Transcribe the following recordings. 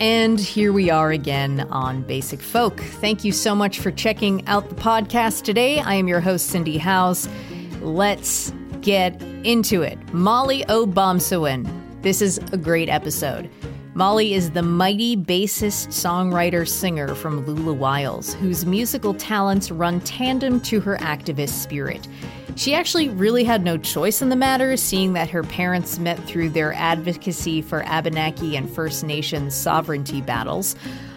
And here we are again on Basic Folk. Thank you so much for checking out the podcast today. I am your host, Cindy Howes. Let's get into it. Mali Obomsawin. This is a great episode. Mali is the mighty bassist, songwriter, singer from Lula Wiles, whose musical talents run tandem to her activist spirit. She actually really had no choice in the matter, seeing that her parents met through their advocacy for Abenaki and First Nations sovereignty battles.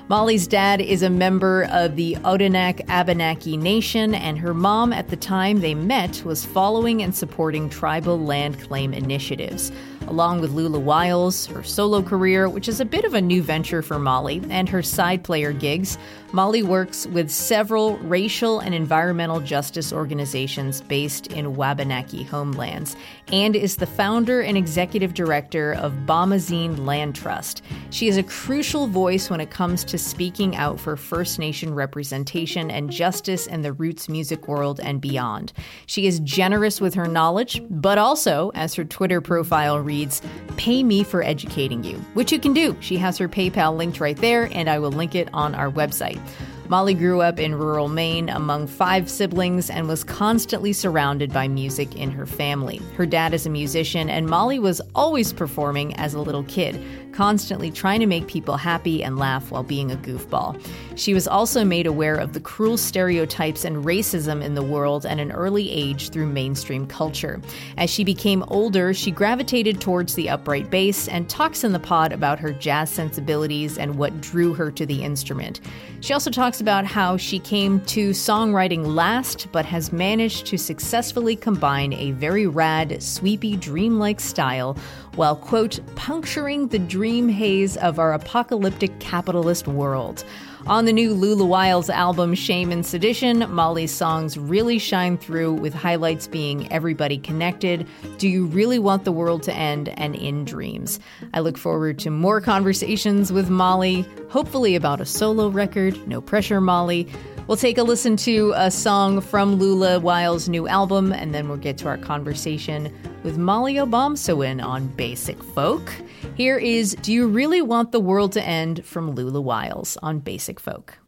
Mali's dad is a member of the Odanak Abenaki Nation, and her mom at the time they met was following and supporting tribal land claim initiatives. Along with Lula Wiles, her solo career, which is a bit of a new venture for Mali, and her side player gigs, Mali works with several racial and environmental justice organizations based in Wabanaki homelands, and is the founder and executive director of Bomazeen Land Trust. She is a crucial voice when it comes to speaking out for First Nation representation and justice in the roots music world and beyond. She is generous with her knowledge, but also, as her Twitter profile reads, pay me for educating you, which you can do. She has her PayPal linked right there, and I will link it on our website. 嗯。Mali grew up in rural Maine among five siblings and was constantly surrounded by music in her family. Her dad is a musician, and Mali was always performing as a little kid, constantly trying to make people happy and laugh while being a goofball. She was also made aware of the cruel stereotypes and racism in the world at an early age through mainstream culture. As she became older, she gravitated towards the upright bass and talks in the pod about her jazz sensibilities and what drew her to the instrument. She also talks about how she came to songwriting last, but has managed to successfully combine a very rad, sweepy, dreamlike style while, quote, puncturing the dream haze of our apocalyptic capitalist world. On the new Lula Wiles album, Shame and Sedition, Mali's songs really shine through, with highlights being Everybody Connected, Do You Really Want the World to End, and In Dreams. I look forward to more conversations with Mali, hopefully about a solo record. No pressure, Mali. We'll take a listen to a song from Lula Wiles' new album, and then we'll get to our conversation with Mali Obomsawin on Basic Folk. Here is Do You Really Want the World to End from Lula Wiles on Basic Folk.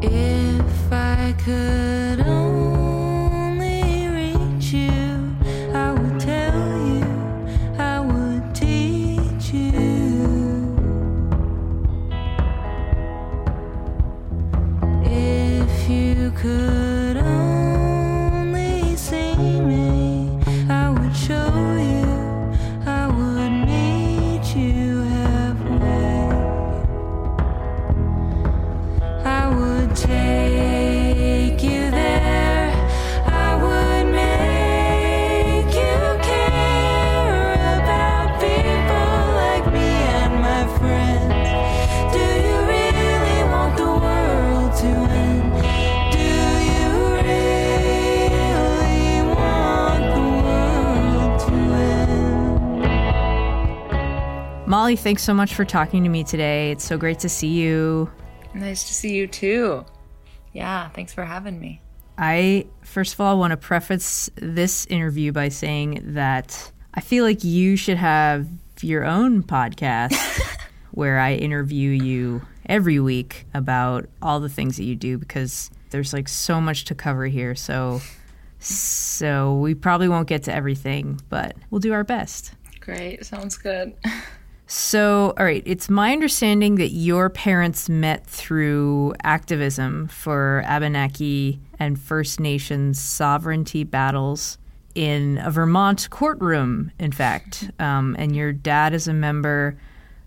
If I could Mali, thanks so much for talking to me today. It's so great to see you. Nice to see you too. Yeah, thanks for having me. I, first of all, want to preface this interview by saying that I feel like you should have your own podcast where I interview you every week about all the things that you do because there's like so much to cover here. So So we probably won't get to everything, but we'll do our best. Great. Sounds good. So, all right, it's my understanding that your parents met through activism for Abenaki and First Nations sovereignty battles in a Vermont courtroom, in fact. Um, and your dad is a member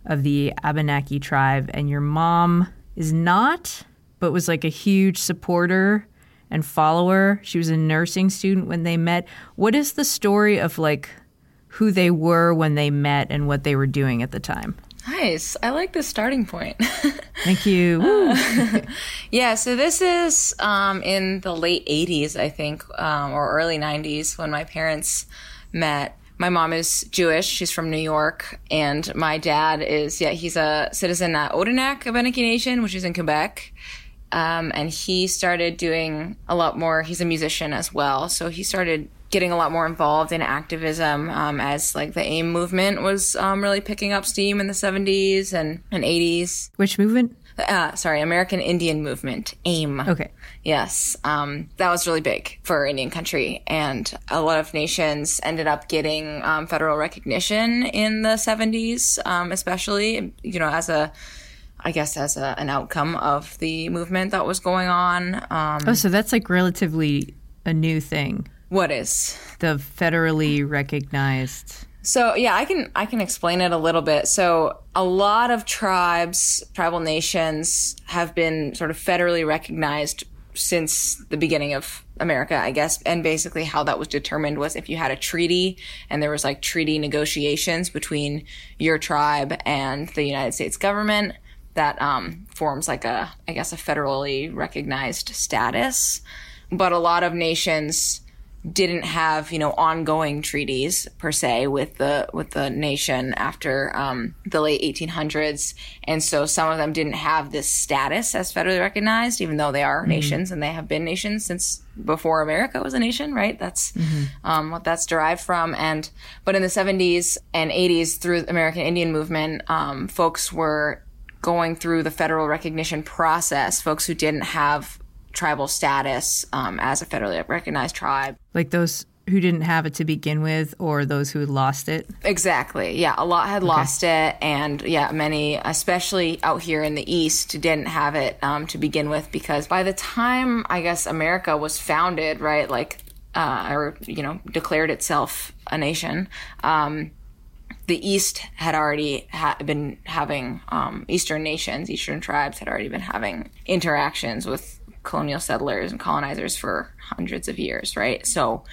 of the Abenaki tribe, and your mom is not, but was like a huge supporter and follower. She was a nursing student when they met. What is the story of like who they were when they met and what they were doing at the time? Nice. I like this starting point. Thank you. Woo. yeah, so this is um, in the late 80s, I think, um, or early 90s when my parents met. My mom is Jewish. She's from New York. And my dad is, yeah, he's a citizen at Odanak, Abenaki Nation, which is in Quebec. Um, and he started doing a lot more. He's a musician as well. So he started getting a lot more involved in activism um, as like the AIM movement was um, really picking up steam in the 70s and, and 80s. Which movement? Uh, sorry, American Indian Movement, AIM. Okay. Yes, um, that was really big for Indian country, and a lot of nations ended up getting um, federal recognition in the 70s, um, especially, you know, as a, I guess, as a, an outcome of the movement that was going on. Um, Oh, so that's like relatively a new thing. What is? The federally recognized. So yeah, I can I can explain it a little bit. So a lot of tribes, tribal nations have been sort of federally recognized since the beginning of America, I guess. And basically how that was determined was if you had a treaty and there was like treaty negotiations between your tribe and the United States government that um, forms like a I guess a federally recognized status. But a lot of nations didn't have you know ongoing treaties per se with the with the nation after um, the late 1800s and so some of them didn't have this status as federally recognized even though they are nations and they have been nations since before america was a nation right? That's um, what that's derived from. And but in the 70s and 80s through the american indian movement um, folks were going through the federal recognition process. Folks who didn't have tribal status um, as a federally recognized tribe. Like those who didn't have it to begin with or those who had lost it. Exactly. Yeah, a lot had lost it, and yeah, many, especially out here in the East, didn't have it um, to begin with because by the time I guess America was founded, right, like, uh, or you know, declared itself a nation. Um, the East had already ha- been having um, Eastern nations, Eastern tribes had already been having interactions with colonial settlers and colonizers for hundreds of years, right? So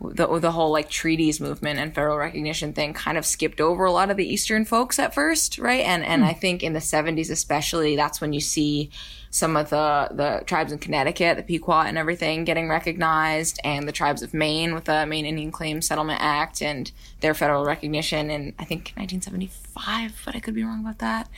the the whole like treaties movement and federal recognition thing kind of skipped over a lot of the Eastern folks at first, right? And and hmm. I think in the '70s especially, that's when you see some of the the tribes in Connecticut, the Pequot and everything, getting recognized, and the tribes of Maine with the Maine Indian Claims Settlement Act and their federal recognition in I think 1975, but I could be wrong about that.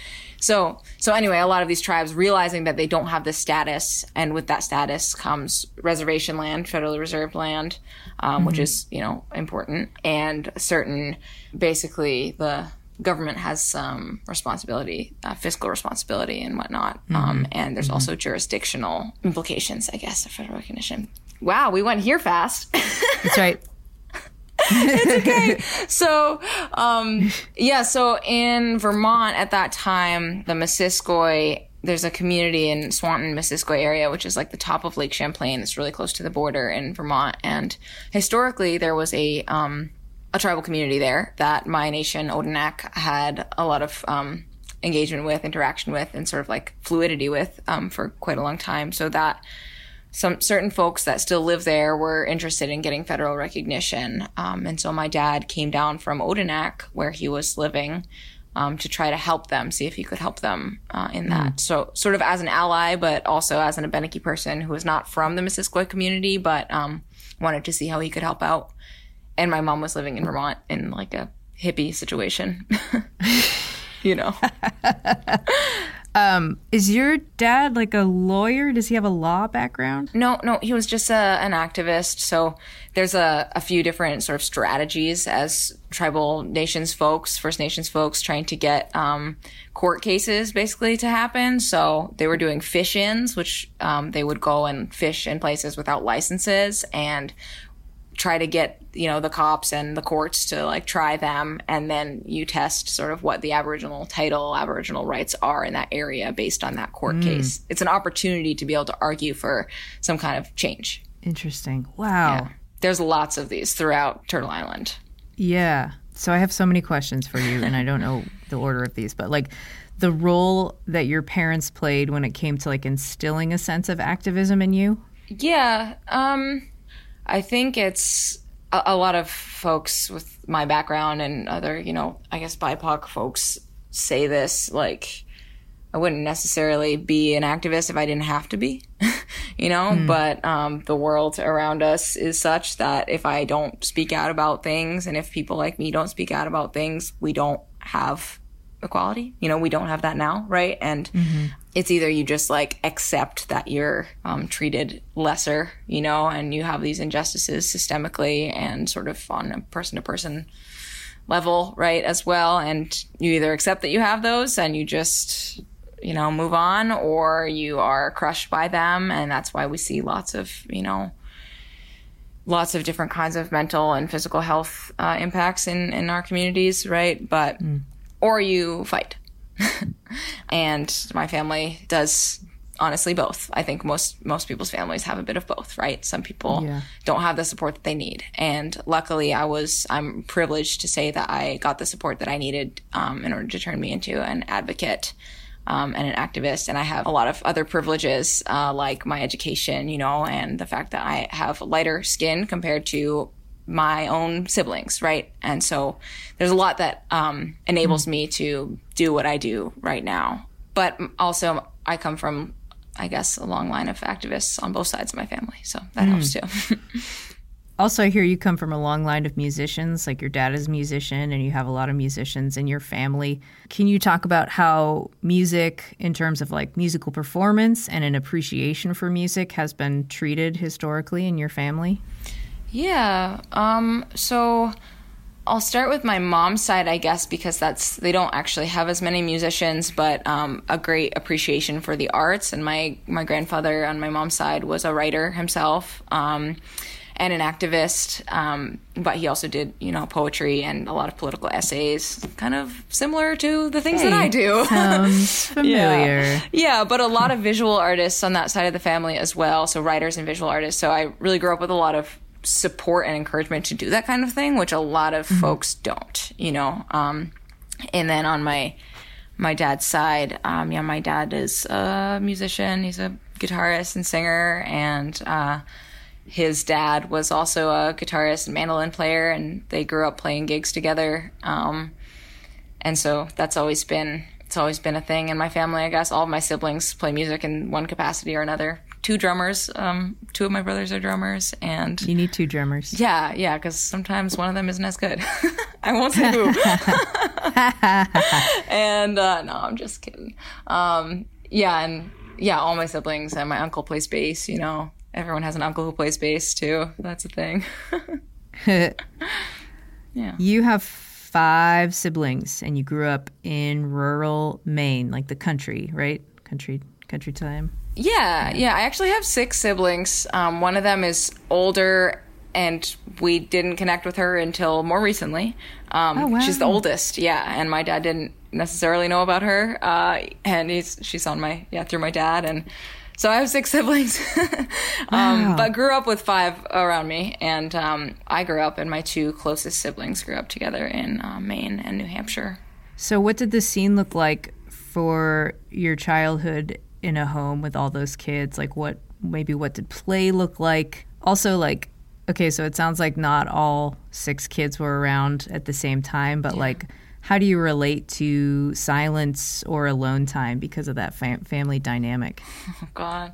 So so anyway, a lot of these tribes realizing that they don't have this status, and with that status comes reservation land, federally reserved land, um, which is you know important, and certain basically the government has some responsibility, uh, fiscal responsibility and whatnot. Um, and there's also jurisdictional implications, I guess, of federal recognition. Wow, we went here fast. That's right. It's okay. So, um, yeah, so in Vermont at that time, the Missisquoi, there's a community in Swanton, Missisquoi area, which is like the top of Lake Champlain. It's really close to the border in Vermont. And historically, there was a, um, a tribal community there that my nation, Odanak, had a lot of, um, engagement with, interaction with, and sort of like fluidity with, um, for quite a long time. So that, some certain folks that still live there were interested in getting federal recognition. Um, and so my dad came down from Odanak, where he was living, um, to try to help them, see if he could help them uh, in that. So, sort of as an ally, but also as an Abenaki person who was not from the Missisquoi community, but um, wanted to see how he could help out. And my mom was living in Vermont in like a hippie situation, you know. Um, is your dad like a lawyer? Does he have a law background? No, no, he was just a, an activist. So there's a, a few different sort of strategies as tribal nations folks, First Nations folks, trying to get um, court cases basically to happen. So they were doing fish ins, which um, they would go and fish in places without licenses and try to get you know the cops and the courts to like try them and then you test sort of what the aboriginal title aboriginal rights are in that area based on that court case it's an opportunity to be able to argue for some kind of change Interesting. Wow. there's lots of these throughout turtle island Yeah. So I have so many questions for you, and I don't know the order of these, but like the role that your parents played when it came to like instilling a sense of activism in you. Yeah, um, I think it's a, a lot of folks with my background and other, you know, I guess BIPOC folks say this like I wouldn't necessarily be an activist if I didn't have to be, you know, but um, the world around us is such that if I don't speak out about things and if people like me don't speak out about things, we don't have equality. You know, we don't have that now, right? And it's either you just like accept that you're um, treated lesser, you know, and you have these injustices systemically and sort of on a person to person level, right, as well. And you either accept that you have those and you just, you know, move on, or you are crushed by them. And that's why we see lots of, you know, lots of different kinds of mental and physical health uh, impacts in, in our communities, right? But, or you fight. and my family does honestly both. I think most most people's families have a bit of both, right? Some people Yeah. don't have the support that they need, and luckily, I was I'm privileged to say that I got the support that I needed um, in order to turn me into an advocate. Um, and an activist, and I have a lot of other privileges, uh, like my education, you know, and the fact that I have lighter skin compared to my own siblings, right? And so there's a lot that um, enables me to do what I do right now. But also, I come from, I guess, a long line of activists on both sides of my family, so that helps too. Also, I hear you come from a long line of musicians, like your dad is a musician and you have a lot of musicians in your family. Can you talk about how music, in terms of like musical performance and an appreciation for music, has been treated historically in your family? Yeah. Um, so I'll start with my mom's side, I guess, because that's they don't actually have as many musicians, but um, a great appreciation for the arts. And my my grandfather on my mom's side was a writer himself. Um, and an activist, um, but he also did, you know, poetry and a lot of political essays, kind of similar to the things that I do. Sounds familiar. Yeah. yeah, but a lot of visual artists on that side of the family as well. So writers and visual artists. So I really grew up with a lot of support and encouragement to do that kind of thing, which a lot of folks don't. You know, um, and then on my my dad's side, um, yeah, my dad is a musician. He's a guitarist and singer, and uh, his dad was also a guitarist and mandolin player, and they grew up playing gigs together. Um, and so that's always been it's always been a thing in my family. I guess all of my siblings play music in one capacity or another. Two drummers, um, two of my brothers are drummers, and You need two drummers. yeah, yeah, because sometimes one of them isn't as good. I won't say who. and uh, no, I'm just kidding. Um, yeah, and yeah, all my siblings and my uncle plays bass. You know, everyone has an uncle who plays bass too. That's a thing. yeah. You have five siblings and you grew up in rural Maine, like the country, right? Country, country time. Yeah, yeah. I actually have six siblings. Um, one of them is older, and we didn't connect with her until more recently. Um, Oh, wow. She's the oldest, yeah. And my dad didn't necessarily know about her, uh, and he's she's on my yeah through my dad, and so I have six siblings. um, Wow. But grew up with five around me, and um, I grew up, and my two closest siblings grew up together in uh, Maine and New Hampshire. So, what did the scene look like for your childhood in a home with all those kids? Like, what maybe what did play look like? Also, like, okay, so it sounds like not all six kids were around at the same time, but like, how do you relate to silence or alone time because of that fam- family dynamic? Oh God,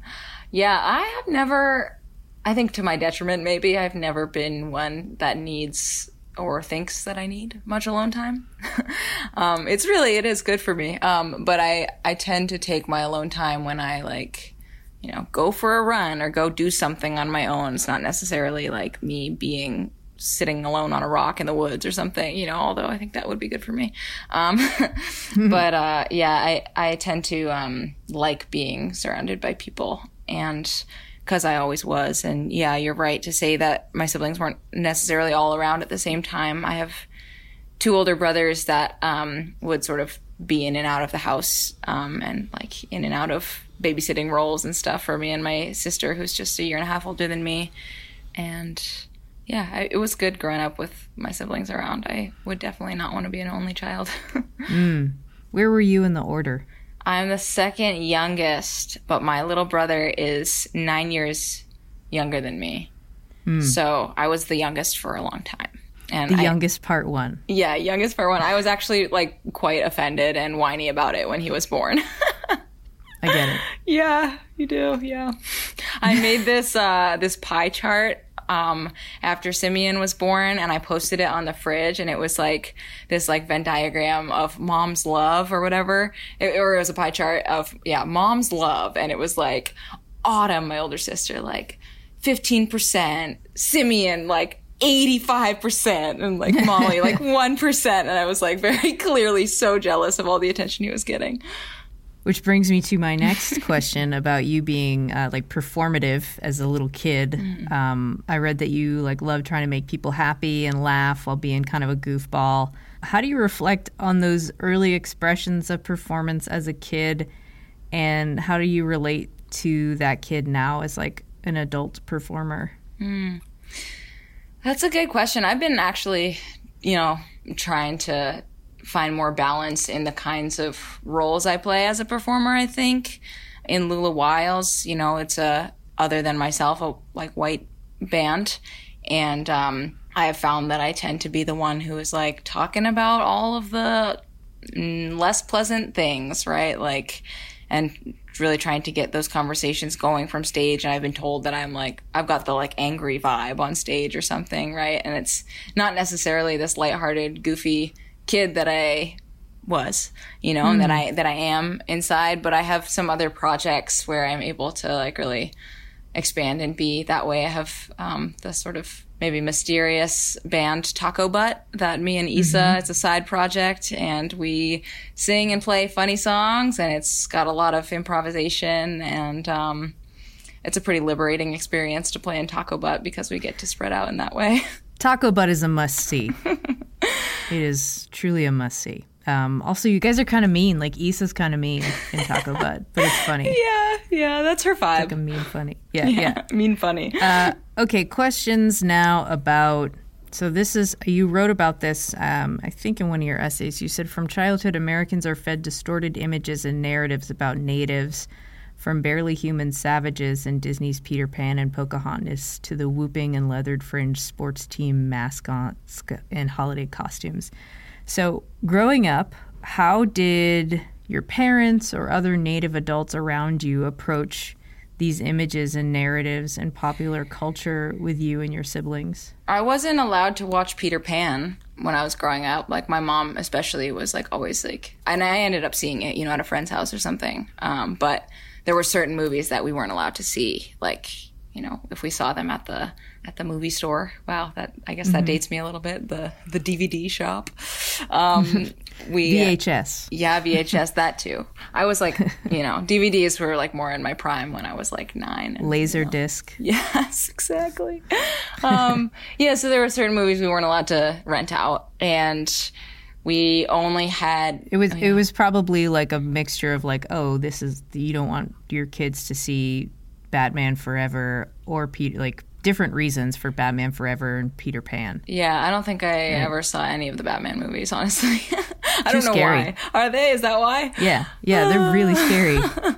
yeah. I have never. I think to my detriment, maybe I've never been one that needs or thinks that I need much alone time. um, it's really it is good for me. Um, but I I tend to take my alone time when I like you know go for a run or go do something on my own. It's not necessarily like me being sitting alone on a rock in the woods or something, you know, although I think that would be good for me. Um, but, uh, yeah, I, I tend to, um, like being surrounded by people and because I always was. And yeah, you're right to say that my siblings weren't necessarily all around at the same time. I have two older brothers that, um, would sort of be in and out of the house, um, and like in and out of babysitting roles and stuff for me and my sister, who's just a year and a half older than me. And, yeah, I, it was good growing up with my siblings around. I would definitely not want to be an only child. Where were you in the order? I'm the second youngest, but my little brother is nine years younger than me. So I was the youngest for a long time. And The I, youngest part one. yeah, youngest part one. I was actually like quite offended and whiny about it when he was born. I get it. Yeah, you do. Yeah. I made this uh this pie chart um after Simeon was born and I posted it on the fridge and it was like this like Venn diagram of mom's love or whatever. It, or it was a pie chart of yeah, mom's love and it was like Autumn, my older sister, like 15%, Simeon like 85% and like Mali like 1% and I was like very clearly so jealous of all the attention he was getting. Which brings me to my next question about you being uh, like performative as a little kid. Um, I read that you like love trying to make people happy and laugh while being kind of a goofball. How do you reflect on those early expressions of performance as a kid, and how do you relate to that kid now as like an adult performer? That's a good question. I've been actually, you know, trying to find more balance in the kinds of roles I play as a performer, I think. In Lula Wiles, you know, it's a other than myself, a like white band. And um I have found that I tend to be the one who is like talking about all of the less pleasant things, right? Like, and really trying to get those conversations going from stage. And I've been told that I'm like, I've got the like angry vibe on stage or something, right? And it's not necessarily this lighthearted, goofy kid that I was, you know, and that I that I am inside, but I have some other projects where I'm able to like really expand and be that way. I have um, the sort of maybe mysterious band Taco Butt that me and Isa, it's a side project, and we sing and play funny songs, and it's got a lot of improvisation, and um, it's a pretty liberating experience to play in Taco Butt because we get to spread out in that way. Taco Butt is a must see. it is truly a must see. Um, also, you guys are kind of mean. Like Isa's kind of mean in Taco Butt, but it's funny. yeah, yeah, that's her vibe. Like a mean funny. Yeah, yeah. mean funny. Uh, okay, questions now about. So this is you wrote about this. Um, I think in one of your essays, you said from childhood Americans are fed distorted images and narratives about natives, from barely human savages in Disney's Peter Pan and Pocahontas to the whooping and leathered fringe sports team mascots and holiday costumes. So growing up, how did your parents or other native adults around you approach these images and narratives and popular culture with you and your siblings? I wasn't allowed to watch Peter Pan when I was growing up. Like my mom, especially, was like always like, and I ended up seeing it, you know, at a friend's house or something. Um, but there were certain movies that we weren't allowed to see, like you know, if we saw them at the at the movie store. Wow, that I guess that dates me a little bit. The the DVD shop. Um, we VHS. yeah, VHS that too. I was like, you know, DVDs were like more in my prime when I was like nine. And, Laser disc. Yes, exactly. um, yeah, so there were certain movies we weren't allowed to rent out, and we only had. It was oh, it was probably like a mixture of like, oh, this is you don't want your kids to see Batman Forever or Peter like different reasons for Batman Forever and Peter Pan. Yeah, I don't think I ever saw any of the Batman movies. Honestly, I don't know scary. why. Are they? Is that why? Yeah, yeah, they're really scary.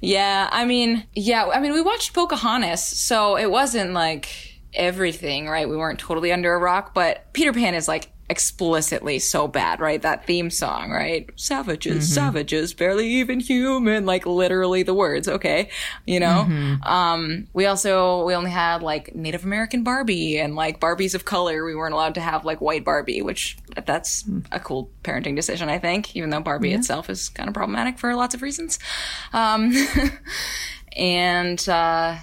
Yeah, I mean, yeah, I mean, we watched Pocahontas, so it wasn't like everything, right? We weren't totally under a rock, but Peter Pan is like explicitly so bad, right? That theme song, right? Savages, savages, barely even human, like literally the words, okay? You know? Um, we also, we only had like Native American Barbie and like Barbies of color. We weren't allowed to have like white Barbie, which that's a cool parenting decision, I think, even though Barbie itself is kind of problematic for lots of reasons. Um, and, uh,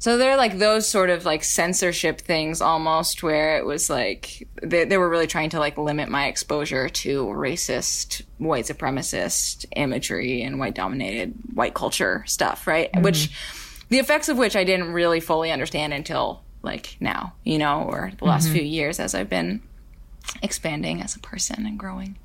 so they're like those sort of like censorship things almost where it was like they, they were really trying to like limit my exposure to racist white supremacist imagery and white dominated white culture stuff right? Which the effects of which i didn't really fully understand until like now you know or the last few years as i've been expanding as a person and growing.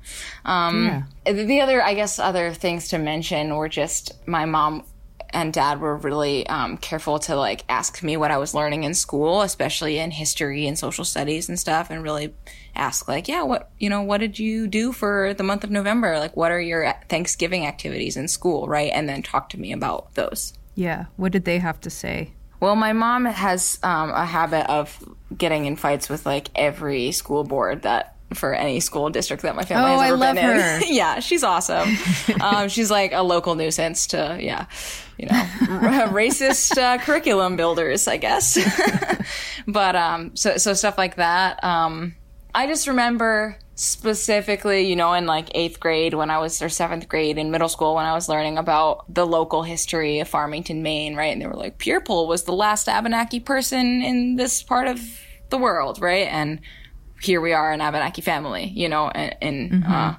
Um the other i guess other things to mention were just my mom and dad were really um, careful to like ask me what I was learning in school, especially in history and social studies and stuff, and really ask like, yeah, what you know, what did you do for the month of November? Like, what are your Thanksgiving activities in school, right? And then talk to me about those. Yeah. What did they have to say? Well, my mom has um, a habit of getting in fights with like every school board that for any school district that my family Oh, has I ever love been her. in. yeah, she's awesome. um, she's like a local nuisance to yeah, you know, r- racist uh, curriculum builders, I guess. but um, so so stuff like that. Um, I just remember specifically, you know, in like eighth grade when I was, or seventh grade in middle school when I was learning about the local history of Farmington, Maine, right? And they were like, Pierpont was the last Abenaki person in this part of the world, right? And here we are, an Abenaki family, you know, in, in uh,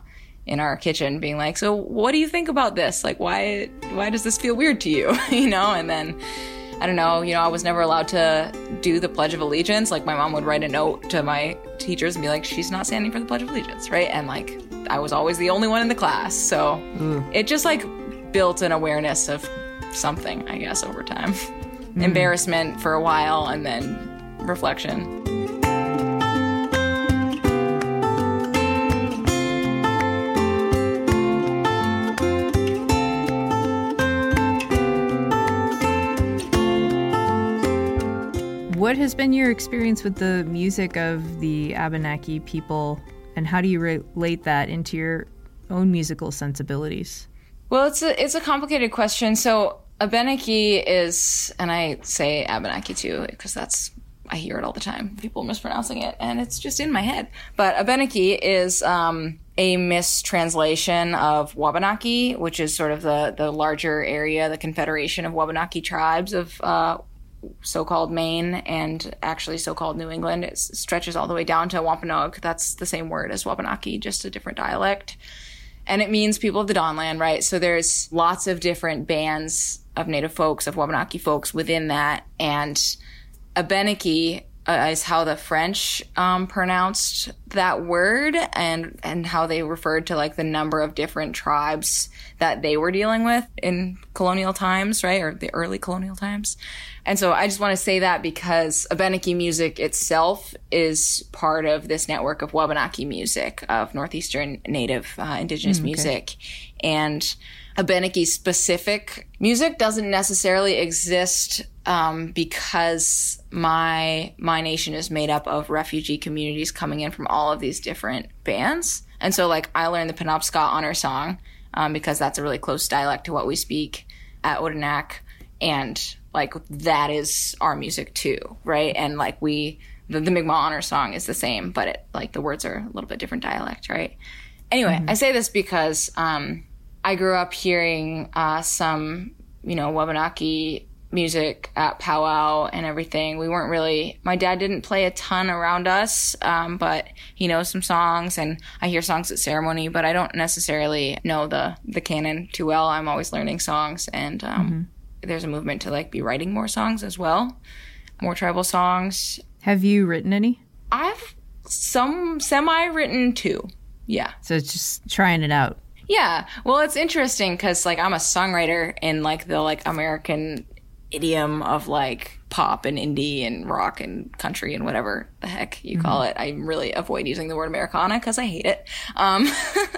in our kitchen, being like, "So, what do you think about this? Like, why why does this feel weird to you?" you know, and then I don't know, you know, I was never allowed to do the Pledge of Allegiance. Like, my mom would write a note to my teachers and be like, "She's not standing for the Pledge of Allegiance," right? And like, I was always the only one in the class, so mm. it just like built an awareness of something, I guess, over time. Mm. Embarrassment for a while, and then reflection. What has been your experience with the music of the Abenaki people, and how do you relate that into your own musical sensibilities? Well, it's a it's a complicated question. So Abenaki is, and I say Abenaki too because that's I hear it all the time. People mispronouncing it, and it's just in my head. But Abenaki is um, a mistranslation of Wabanaki, which is sort of the the larger area, the Confederation of Wabanaki tribes of uh, so-called Maine and actually so-called New England. It stretches all the way down to Wampanoag. That's the same word as Wabanaki, just a different dialect and it means people of the Dawnland, right? So there's lots of different bands of Native folks, of Wabanaki folks within that, and Abenaki uh, is how the French um, pronounced that word, and and how they referred to like the number of different tribes that they were dealing with in colonial times, right, or the early colonial times. And so I just want to say that because Abenaki music itself is part of this network of Wabanaki music, of Northeastern Native uh, Indigenous music. And Abenaki specific music doesn't necessarily exist um, because my my nation is made up of refugee communities coming in from all of these different bands. And so, like, I learned the Penobscot honor song um, because that's a really close dialect to what we speak at Odanak, and like that is our music too, right? And like we, the, the Mi'kmaq honor song is the same, but it like the words are a little bit different dialect, right? Anyway, I say this because um, I grew up hearing uh, some, you know, Wabanaki music at powwow and everything. We weren't really, my dad didn't play a ton around us, um, but he knows some songs and I hear songs at ceremony, but I don't necessarily know the, the canon too well. I'm always learning songs and um, there's a movement to like be writing more songs as well, more tribal songs. Have you written any? I've some semi written too. Yeah. So it's just trying it out. Yeah. Well, it's interesting because like I'm a songwriter in like the like American idiom of like pop and indie and rock and country and whatever the heck you call it. I really avoid using the word Americana because I hate it. Um,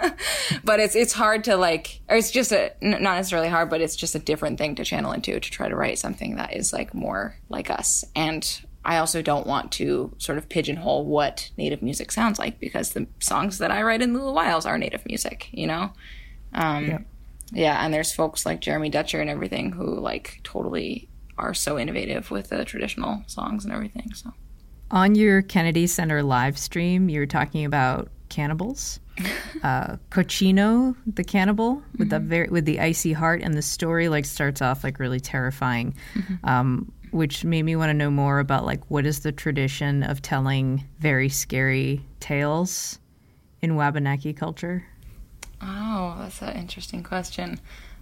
but it's it's hard to like, or it's just a n- not necessarily hard, but it's just a different thing to channel into to try to write something that is like more like us. And I also don't want to sort of pigeonhole what native music sounds like because the songs that I write in Lula Wiles are native music, you know? Um, yeah. and there's folks like Jeremy Dutcher and everything who like totally are so innovative with the traditional songs and everything. So On your Kennedy Center live stream, you were talking about cannibals. uh, Cochino, the cannibal with the very with the icy heart, and the story like starts off like really terrifying, um, which made me want to know more about like what is the tradition of telling very scary tales in Wabanaki culture. Oh, that's an interesting question.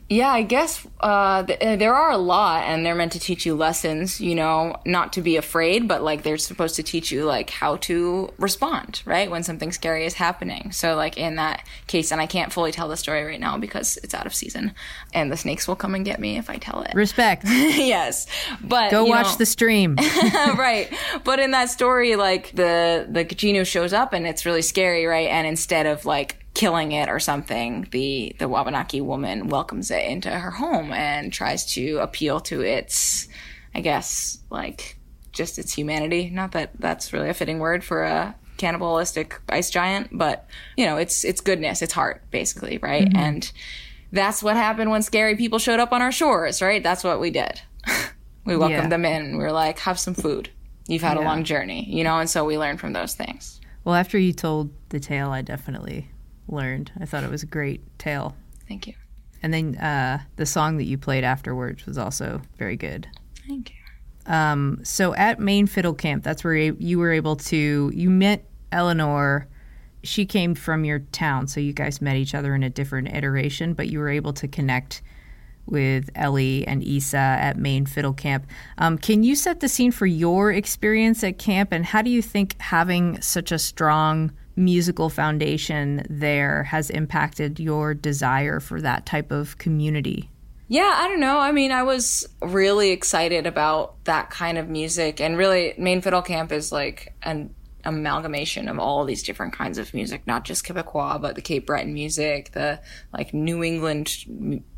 Yeah, I guess uh, th- uh, there are a lot, and they're meant to teach you lessons. You know, not to be afraid, but like they're supposed to teach you like how to respond, right, when something scary is happening. So, like in that case, and I can't fully tell the story right now because it's out of season, and the snakes will come and get me if I tell it. Respect. yes, but Go watch know- the stream. right. But in that story, like the the Chenoo shows up and it's really scary, right? And instead of like killing it or something, the the Wabanaki woman welcomes it into her home and tries to appeal to its, I guess, like just its humanity. Not that that's really a fitting word for a cannibalistic ice giant, but you know, it's it's goodness, it's heart, basically, right? Mm-hmm. And that's what happened when scary people showed up on our shores, right? That's what we did. we welcomed Yeah. them in. We were like, have some food. You've had a long journey, you know, and so we learned from those things. well, after you told the tale, I definitely learned. I thought it was a great tale. Thank you. And then uh, the song that you played afterwards was also very good. Thank you. Um, so at Maine Fiddle Camp, that's where you were able to you met Eleanor. She came from your town, so you guys met each other in a different iteration, but you were able to connect with Ellie and Isa at Maine Fiddle Camp. Um, can you set the scene for your experience at camp, and how do you think having such a strong musical foundation there has impacted your desire for that type of community? Yeah, I don't know. I mean, I was really excited about that kind of music, and really, Maine Fiddle Camp is like an amalgamation of all these different kinds of music, not just Quebecois, but the Cape Breton music, the like New England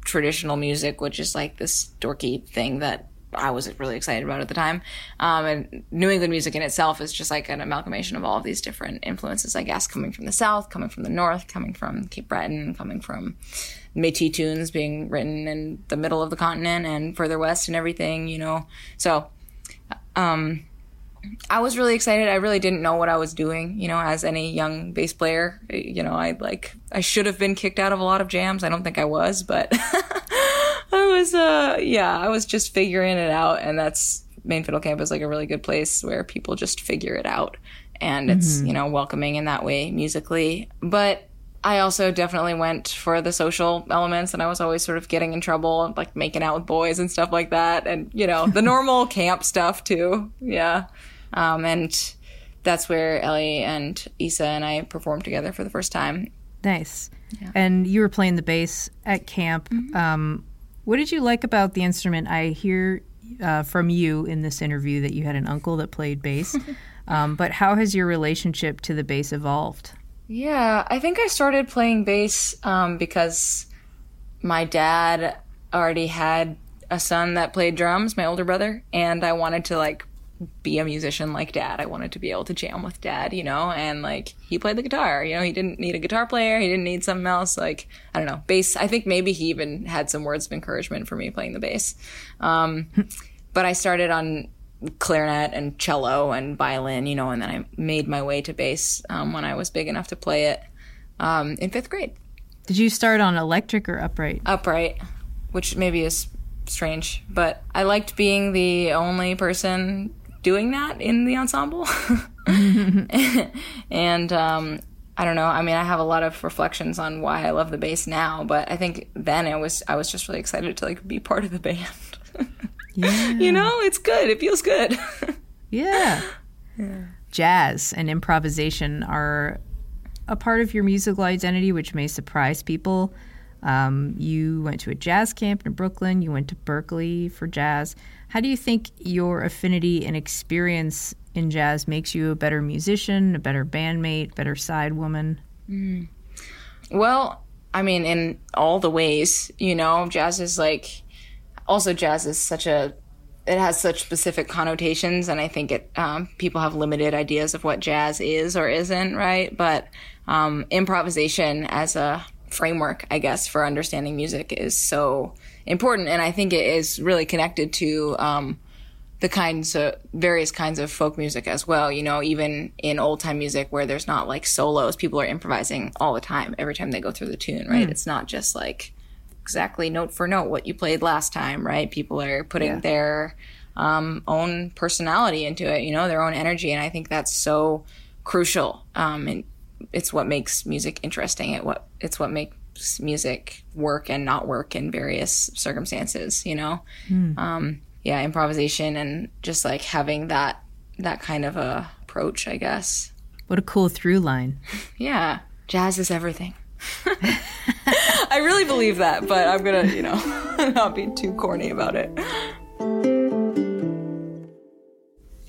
traditional music, which is like this dorky thing that I was really excited about at the time. Um, and New England music in itself is just like an amalgamation of all of these different influences, I guess, coming from the South, coming from the North, coming from Cape Breton, coming from Métis tunes being written in the middle of the continent and further west and everything, you know. So, um, I was really excited. I really didn't know what I was doing, you know, as any young bass player. You know, I like I should have been kicked out of a lot of jams. I don't think I was, but I was uh yeah, I was just figuring it out and that's Maine Fiddle Camp is like a really good place where people just figure it out and it's, you know, welcoming in that way musically. But I also definitely went for the social elements and I was always sort of getting in trouble, like making out with boys and stuff like that. And, you know, the normal camp stuff too. Yeah. Um, and that's where Ellie and Isa and I performed together for the first time. Nice. And you were playing the bass at camp. Um, what did you like about the instrument? I hear uh, from you in this interview that you had an uncle that played bass. um, but how has your relationship to the bass evolved? Yeah, I think I started playing bass um, because my dad already had a son that played drums, my older brother, and I wanted to like be a musician like dad. I wanted to be able to jam with dad, you know, and like he played the guitar, you know, he didn't need a guitar player, he didn't need something else. Like, I don't know, bass. I think maybe he even had some words of encouragement for me playing the bass. Um, but I started on clarinet and cello and violin, you know, and then I made my way to bass um, when I was big enough to play it um, in fifth grade, Did you start on electric or upright? upright, which maybe is strange, but I liked being the only person doing that in the ensemble. and um, I don't know. I mean, I have a lot of reflections on why I love the bass now, but I think then it was I was just really excited to like be part of the band. Yeah. you know, it's good. It feels good. Yeah. Jazz and improvisation are a part of your musical identity, which may surprise people. Um, you went to a jazz camp in Brooklyn. You went to Berklee for jazz. How do you think your affinity and experience in jazz makes you a better musician, a better bandmate, better side woman? Well, I mean, in all the ways, you know, jazz is like, also jazz is such a, it has such specific connotations, and I think it um, people have limited ideas of what jazz is or isn't, right? But um, improvisation as a framework, I guess, for understanding music is so important, and I think it is really connected to um, the kinds of various kinds of folk music as well. You know, even in old time music where there's not like solos, people are improvising all the time every time they go through the tune, right? It's not just like exactly note for note what you played last time, right? People are putting their um, own personality into it, you know, their own energy, and I think that's so crucial. Um, and it's what makes music interesting. It what it's what makes music work and not work in various circumstances, you know. Um, yeah, improvisation and just like having that that kind of a approach, I guess. What a cool through line. Yeah, jazz is everything. I really believe that, but I'm gonna, you know, not be too corny about it.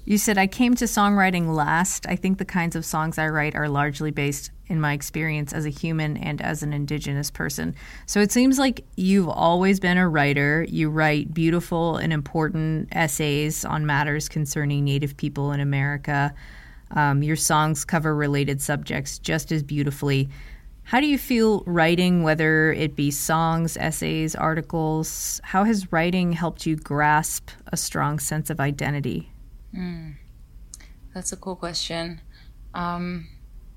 You said I came to songwriting last. I think the kinds of songs I write are largely based in my experience as a human and as an indigenous person. So it seems like you've always been a writer. You write beautiful and important essays on matters concerning Native people in America. Um, your songs cover related subjects just as beautifully. How do you feel writing, whether it be songs, essays, articles? How has writing helped you grasp a strong sense of identity? That's a cool question. Um,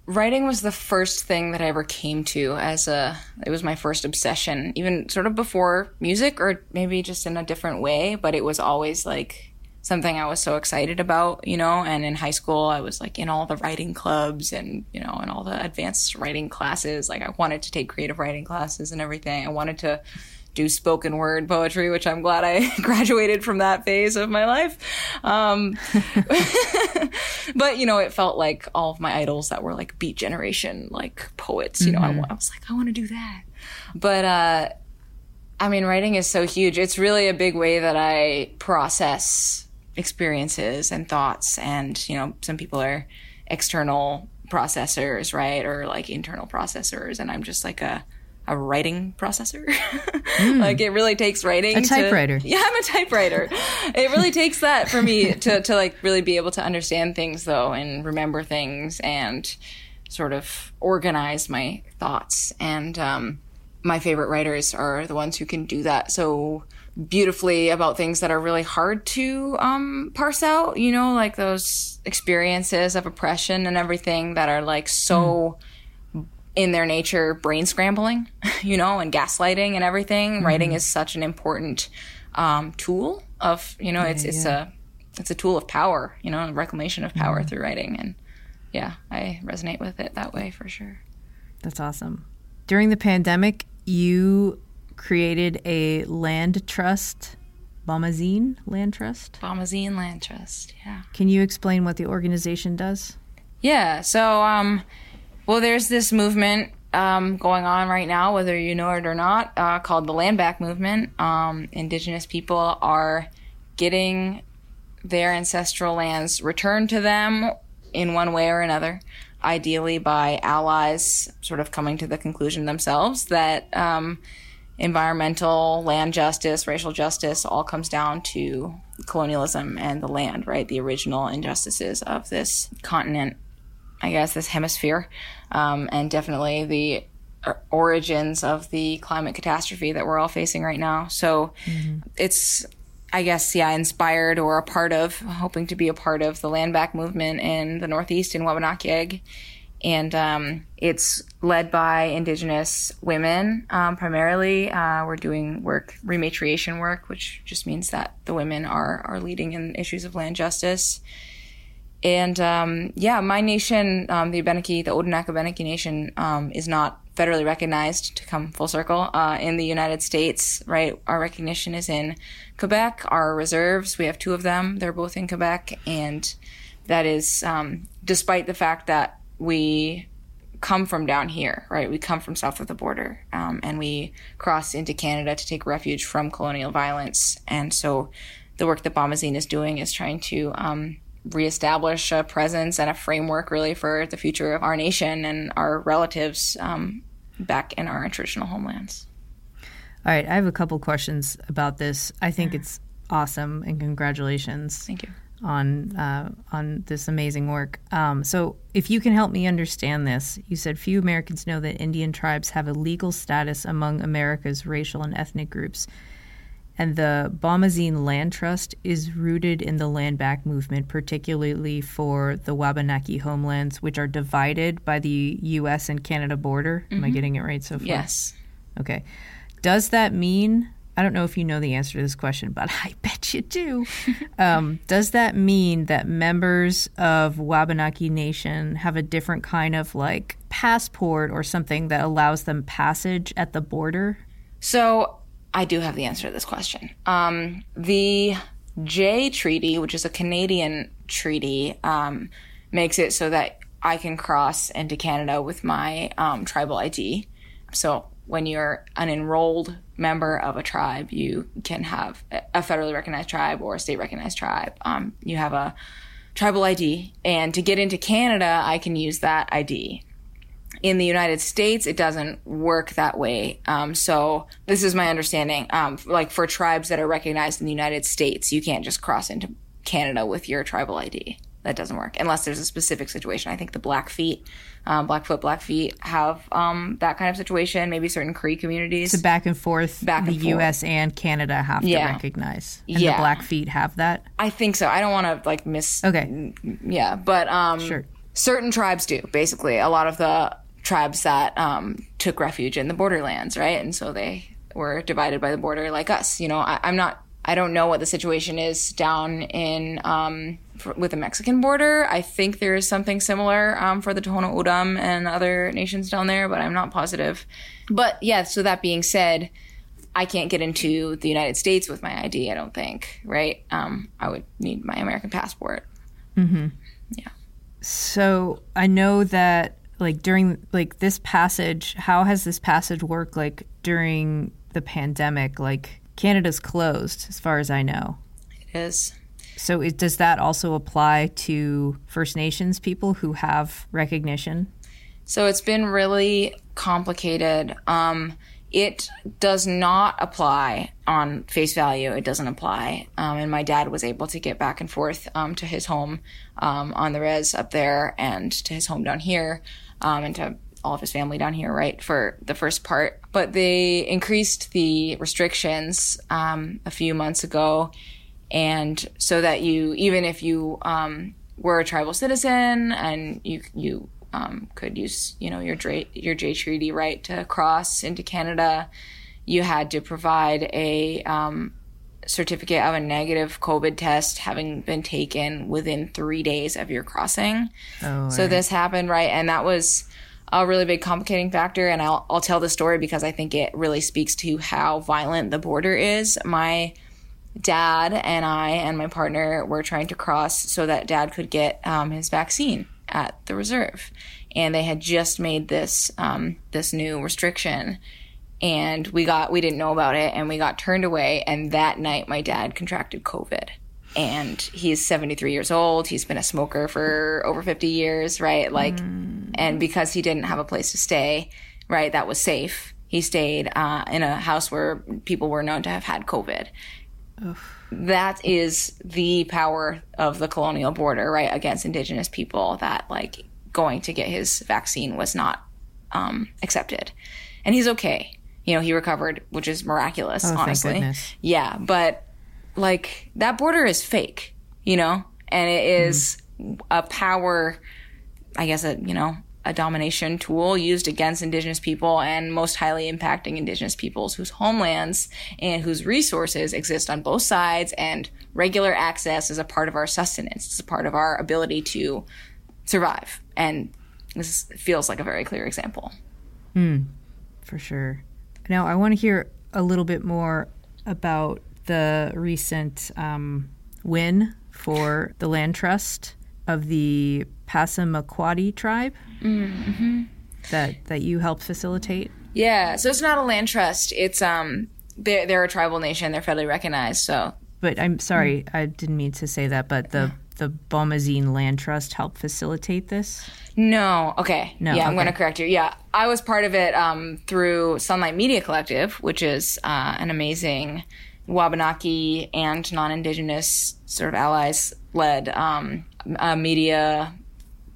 writing was the first thing that I ever came to as a. It was my first obsession, even sort of before music, or maybe just in a different way. But it was always like something I was so excited about, you know. And in high school, I was like in all the writing clubs and you know, and all the advanced writing classes. Like I wanted to take creative writing classes and everything. I wanted to do spoken word poetry, which I'm glad I graduated from that phase of my life. Um, but you know, it felt like all of my idols that were like Beat Generation, like poets. You know, I, I was like, I want to do that. But uh, I mean, writing is so huge. It's really a big way that I process experiences and thoughts. And you know, some people are external processors, right, or like internal processors, and I'm just like a a writing processor. like it really takes writing. A to- typewriter. yeah, I'm a typewriter. it really takes that for me to, to like really be able to understand things though and remember things and sort of organize my thoughts. And um, my favorite writers are the ones who can do that so beautifully about things that are really hard to um, parse out, you know, like those experiences of oppression and everything that are like so in their nature brain scrambling, you know, and gaslighting and everything. Writing is such an important um, tool of, you know, it's it's a it's a tool of power, you know, reclamation of power through writing, and yeah, I resonate with it that way for sure. That's awesome. During the pandemic, you created a land trust, Bomazeen Land Trust. Bomazeen Land Trust, yeah. Can you explain what the organization does? Yeah. So, um, well, there's this movement um, going on right now, whether you know it or not, uh, called the Land Back Movement. Um, indigenous people are getting their ancestral lands returned to them in one way or another, ideally by allies sort of coming to the conclusion themselves that um, environmental, land justice, racial justice all comes down to colonialism and the land, right? The original injustices of this continent, I guess, this hemisphere, um, and definitely the origins of the climate catastrophe that we're all facing right now. So it's, I guess, yeah, inspired or a part of, hoping to be a part of the land back movement in the Northeast in Wabanakiyeg. And um, it's led by Indigenous women um, primarily. Uh, we're doing work, rematriation work, which just means that the women are, are leading in issues of land justice. And um, yeah, my nation, um, the Abenaki, the Odanak Abenaki Nation, um, is not federally recognized to come full circle uh, in the United States, right? Our recognition is in Quebec. Our reserves, we have two of them. They're both in Quebec. And that is um, despite the fact that we come from down here, right? We come from south of the border, um, and we cross into Canada to take refuge from colonial violence. And so, the work that Bomazeen is doing is trying to um, reestablish a presence and a framework, really, for the future of our nation and our relatives um, back in our traditional homelands. All right, I have a couple questions about this. I think it's awesome and congratulations Thank you. on uh, on this amazing work. Um, so, if you can help me understand this, you said few Americans know that Indian tribes have a legal status among America's racial and ethnic groups, and the Bomazeen Land Trust is rooted in the land back movement, particularly for the Wabanaki homelands, which are divided by the U.S. and Canada border. Am I getting it right so far? Yes. Okay. Does that mean, I don't know if you know the answer to this question, but I bet you do. um, does that mean that members of Wabanaki Nation have a different kind of like passport or something that allows them passage at the border? So I do have the answer to this question. Um, the Jay Treaty, which is a Canadian treaty, um, makes it so that I can cross into Canada with my um, tribal ID. So when you're an enrolled member of a tribe, you can have a federally recognized tribe or a state recognized tribe. Um, you have a tribal ID, and to get into Canada, I can use that ID in the United States, it doesn't work that way. Um, so this is my understanding. Um, like for tribes that are recognized in the United States, you can't just cross into Canada with your tribal ID. That doesn't work unless there's a specific situation. I think the Blackfeet, um, Blackfoot, Blackfeet have um, that kind of situation. Maybe certain Cree communities. The back and forth, Back and the forth. U.S. and Canada have Yeah. to recognize. And Yeah. the Blackfeet have that? I think so. I don't want to like miss. Okay. Yeah, but um, Sure. certain tribes do. Basically, a lot of the tribes that um, took refuge in the borderlands, right? And so they were divided by the border, like us. You know, I, I'm not. I don't know what the situation is down in um, for, with the Mexican border. I think there is something similar um, for the Tohono O'odham and other nations down there, but I'm not positive. But yeah. So that being said. I can't get into the United States with my ID, I don't think, right? Um, I would need my American passport. Yeah. So I know that like during like this passage, how has this passage worked like during the pandemic? Like Canada's closed as far as I know. It is. So it, does that also apply to First Nations people who have recognition? So it's been really complicated. Um, it does not apply on face value. It doesn't apply. Um, and my dad was able to get back and forth um, to his home um, on the res up there and to his home down here um, and to all of his family down here, right, for the first part. But they increased the restrictions um, a few months ago. And so that you, even if you um, were a tribal citizen and you, you um, could use, you know, your your Jay Treaty right to cross into Canada, you had to provide a um, certificate of a negative COVID test having been taken within three days of your crossing. Oh, So this happened, right? And that was a really big complicating factor. And I'll, I'll tell the story because I think it really speaks to how violent the border is. My dad and I and my partner were trying to cross so that dad could get um, his vaccine at the reserve. And they had just made this um, this new restriction and we got we didn't know about it and we got turned away and that night my dad contracted covid. And he's 73 years old. He's been a smoker for over 50 years right? Like and because he didn't have a place to stay right that was safe. He stayed uh, in a house where people were known to have had covid. That is the power of the colonial border right against indigenous people that like going to get his vaccine was not um, accepted. And he's okay you know he recovered which is miraculous Oh, honestly goodness. yeah but like that border is fake you know and it is a power i guess a you know a domination tool used against indigenous people and most highly impacting indigenous peoples whose homelands and whose resources exist on both sides and regular access is a part of our sustenance it's a part of our ability to survive and this feels like a very clear example Hmm. for sure. Now, I want to hear a little bit more about the recent um, win for the land trust of the Passamaquoddy tribe that that you helped facilitate. Yeah, so it's not a land trust. It's um they're they're a tribal nation, they're federally recognized, so But I'm sorry, I didn't mean to say that. But the the Bomazeen Land Trust helped facilitate this. no, okay. No, yeah, I'm gonna correct you. Yeah. I was part of it um through Sunlight Media Collective, which is uh, an amazing Wabanaki and non-indigenous sort of allies led um, media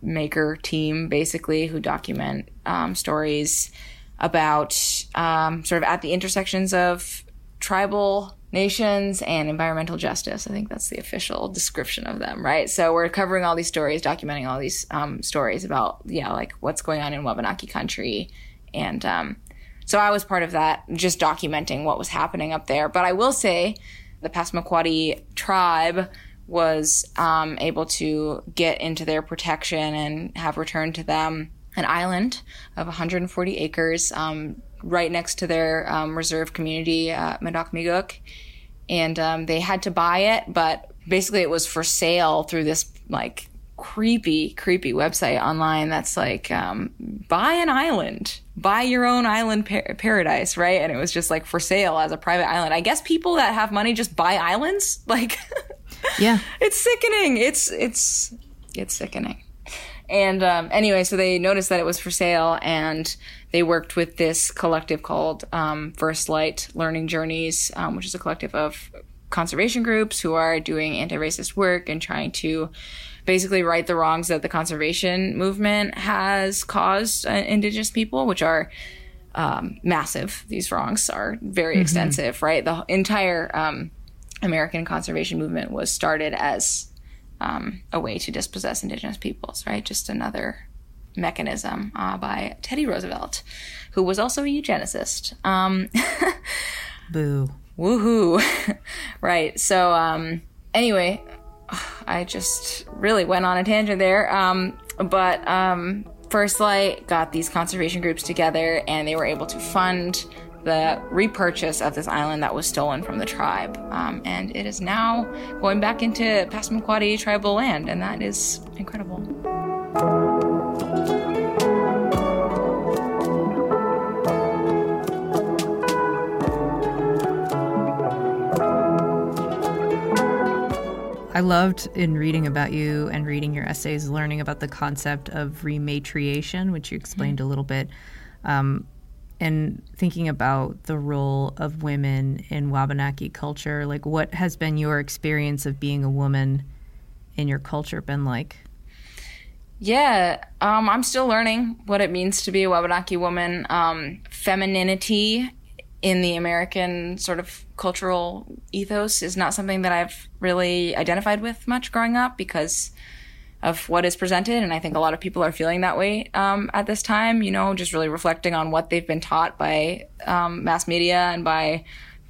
maker team, basically, who document um, stories about um, sort of at the intersections of tribal nations and environmental justice. I think that's the official description of them, right? So we're covering all these stories, documenting all these um, stories about, yeah, like what's going on in Wabanaki country. And um, so I was part of that, just documenting what was happening up there. But I will say the Passamaquoddy tribe was um, able to get into their protection and have returned to them an island of 140 acres um, right next to their um, reserve community, uh, Madocmiguk. And um, they had to buy it, but basically it was for sale through this like creepy, creepy website online that's like, um, buy an island, buy your own island par- paradise, right? And it was just like for sale as a private island. I guess people that have money just buy islands. Like, Yeah. it's sickening. It's, it's, it's sickening. And um, anyway, so they noticed that it was for sale, and they worked with this collective called um, First Light Learning Journeys, um, which is a collective of conservation groups who are doing anti-racist work and trying to basically right the wrongs that the conservation movement has caused uh, indigenous people, which are um, massive. These wrongs are very extensive, right? The entire um, American conservation movement was started as um, a way to dispossess indigenous peoples, right? Just another mechanism uh, by Teddy Roosevelt, who was also a eugenicist. Um, Boo. woohoo! right. So, um, anyway, I just really went on a tangent there. Um, but um, First Light got these conservation groups together, and they were able to fund the repurchase of this island that was stolen from the tribe. Um, and it is now going back into Passamaquoddy tribal land, and that is incredible. I loved in reading about you and reading your essays, learning about the concept of rematriation, which you explained a little bit, um, and thinking about the role of women in Wabanaki culture. Like, what has been your experience of being a woman in your culture been like? Yeah, um, I'm still learning what it means to be a Wabanaki woman. Um, femininity in the American sort of cultural ethos is not something that I've really identified with much growing up because of what is presented. And I think a lot of people are feeling that way um, at this time, you know, just really reflecting on what they've been taught by um, mass media and by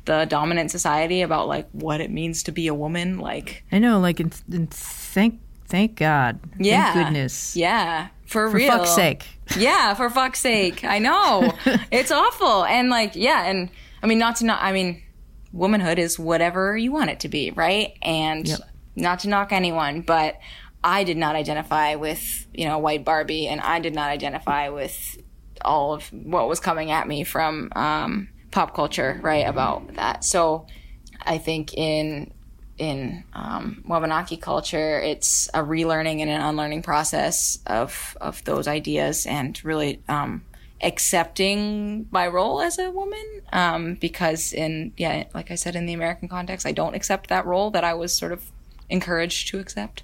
the dominant society about like what it means to be a woman. Like, I know, like, and, and thank thank God, yeah. thank goodness, Yeah. For, for real. fuck's sake. Yeah, for fuck's sake. I know. it's awful. And like, yeah, and I mean, not to not, I mean, womanhood is whatever you want it to be, right? And Yep. not to knock anyone, but I did not identify with, you know, white Barbie and I did not identify with all of what was coming at me from um, pop culture, right, about that. So I think in in um, Wabanaki culture, it's a relearning and an unlearning process of of those ideas, and really um, accepting my role as a woman. Um, because in yeah, like I said, in the American context, I don't accept that role that I was sort of encouraged to accept,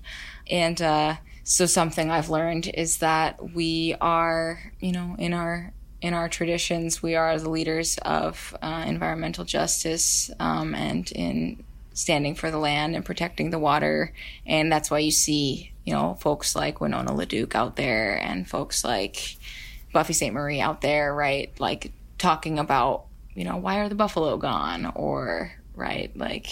and uh, so something I've learned is that we are, you know, in our in our traditions, we are the leaders of uh, environmental justice um, and in standing for the land and protecting the water. And that's why you see, you know, folks like Winona LaDuke out there and folks like Buffy Sainte-Marie out there, right? Like talking about, you know, why are the buffalo gone? Or, right, like